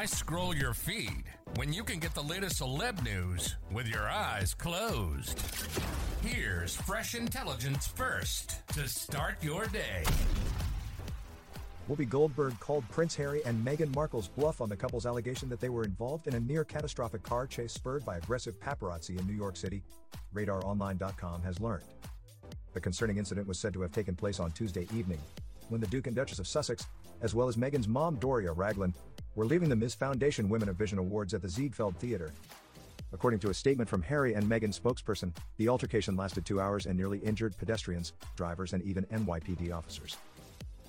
Why scroll your feed when you can get the latest celeb news with your eyes closed? Here's fresh intelligence first to start your day. Whoopi Goldberg called Prince Harry and Meghan Markle's bluff on the couple's allegation that they were involved in a near catastrophic car chase spurred by aggressive paparazzi in New York City, RadarOnline.com has learned. The concerning incident was said to have taken place on Tuesday evening, when the Duke and Duchess of Sussex, as well as Meghan's mom Doria Ragland, were leaving the Ms. Foundation Women of Vision Awards at the Ziegfeld Theater. According to a statement from Harry and Meghan's spokesperson, the altercation lasted two hours and nearly injured pedestrians, drivers, and even NYPD officers.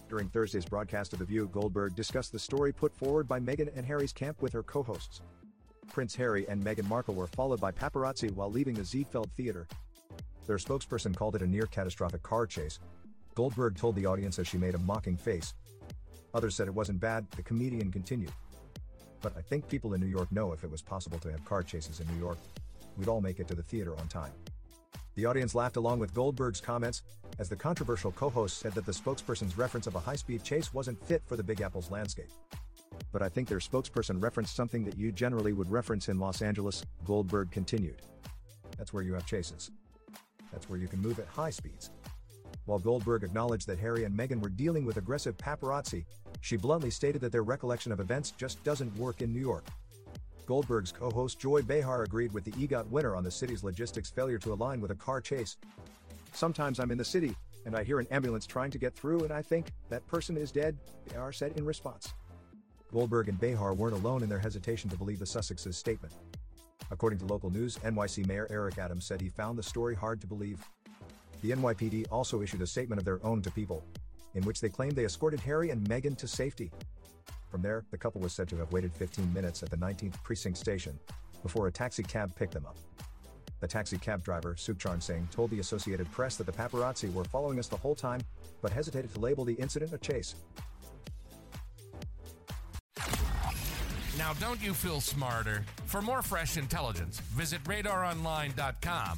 During Thursday's broadcast of The View, Goldberg discussed the story put forward by Meghan and Harry's camp with her co hosts. Prince Harry and Meghan Markle were followed by paparazzi while leaving the Ziegfeld Theater. Their spokesperson called it a near catastrophic car chase. Goldberg told the audience as she made a mocking face, Others said it wasn't bad, the comedian continued. But I think people in New York know if it was possible to have car chases in New York, we'd all make it to the theater on time. The audience laughed along with Goldberg's comments, as the controversial co host said that the spokesperson's reference of a high speed chase wasn't fit for the Big Apple's landscape. But I think their spokesperson referenced something that you generally would reference in Los Angeles, Goldberg continued. That's where you have chases. That's where you can move at high speeds. While Goldberg acknowledged that Harry and Meghan were dealing with aggressive paparazzi, she bluntly stated that their recollection of events just doesn't work in New York. Goldberg's co host Joy Behar agreed with the EGOT winner on the city's logistics failure to align with a car chase. Sometimes I'm in the city, and I hear an ambulance trying to get through, and I think, that person is dead, Behar said in response. Goldberg and Behar weren't alone in their hesitation to believe the Sussexes' statement. According to local news, NYC Mayor Eric Adams said he found the story hard to believe. The NYPD also issued a statement of their own to People, in which they claimed they escorted Harry and Meghan to safety. From there, the couple was said to have waited 15 minutes at the 19th precinct station before a taxi cab picked them up. The taxi cab driver, Sukhcharn Singh, told the Associated Press that the paparazzi were following us the whole time, but hesitated to label the incident a chase. Now, don't you feel smarter? For more fresh intelligence, visit radaronline.com